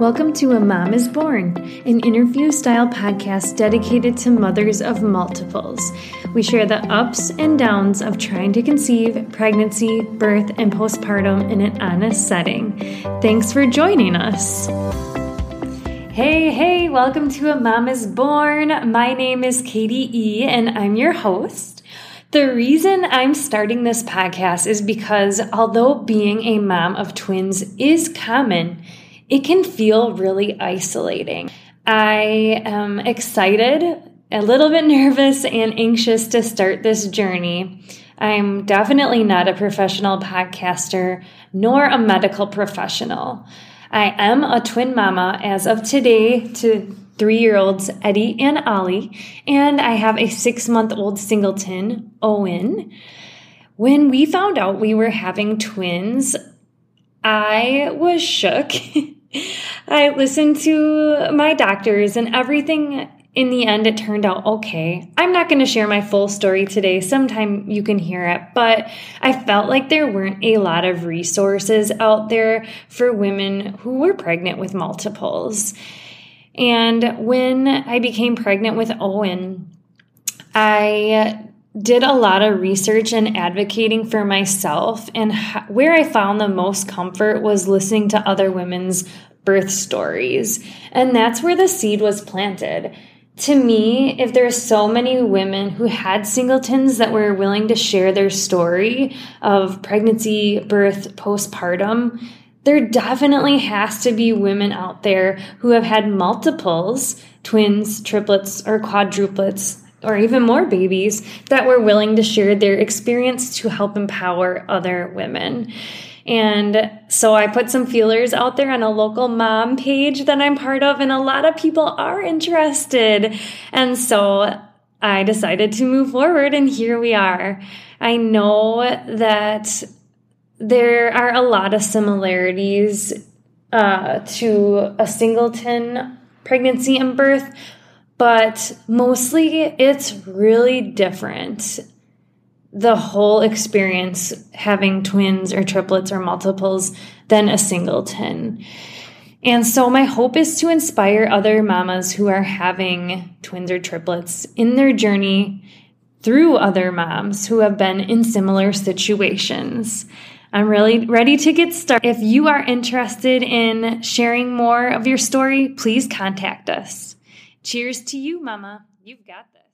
Welcome to A Mom is Born, an interview style podcast dedicated to mothers of multiples. We share the ups and downs of trying to conceive, pregnancy, birth, and postpartum in an honest setting. Thanks for joining us. Hey, hey, welcome to A Mom is Born. My name is Katie E., and I'm your host. The reason I'm starting this podcast is because although being a mom of twins is common, it can feel really isolating. I am excited, a little bit nervous, and anxious to start this journey. I'm definitely not a professional podcaster nor a medical professional. I am a twin mama as of today to three year olds Eddie and Ollie, and I have a six month old singleton, Owen. When we found out we were having twins, I was shook. I listened to my doctors and everything in the end it turned out okay. I'm not going to share my full story today. Sometime you can hear it, but I felt like there weren't a lot of resources out there for women who were pregnant with multiples. And when I became pregnant with Owen, I did a lot of research and advocating for myself and where I found the most comfort was listening to other women's birth stories. And that's where the seed was planted. To me, if there's so many women who had singletons that were willing to share their story of pregnancy, birth, postpartum, there definitely has to be women out there who have had multiples, twins, triplets, or quadruplets, or even more babies that were willing to share their experience to help empower other women. And so I put some feelers out there on a local mom page that I'm part of, and a lot of people are interested. And so I decided to move forward, and here we are. I know that there are a lot of similarities uh, to a singleton pregnancy and birth, but mostly it's really different the whole experience having twins or triplets or multiples than a singleton. And so, my hope is to inspire other mamas who are having twins or triplets in their journey through other moms who have been in similar situations. I'm really ready to get started. If you are interested in sharing more of your story, please contact us. Cheers to you, Mama. You've got this.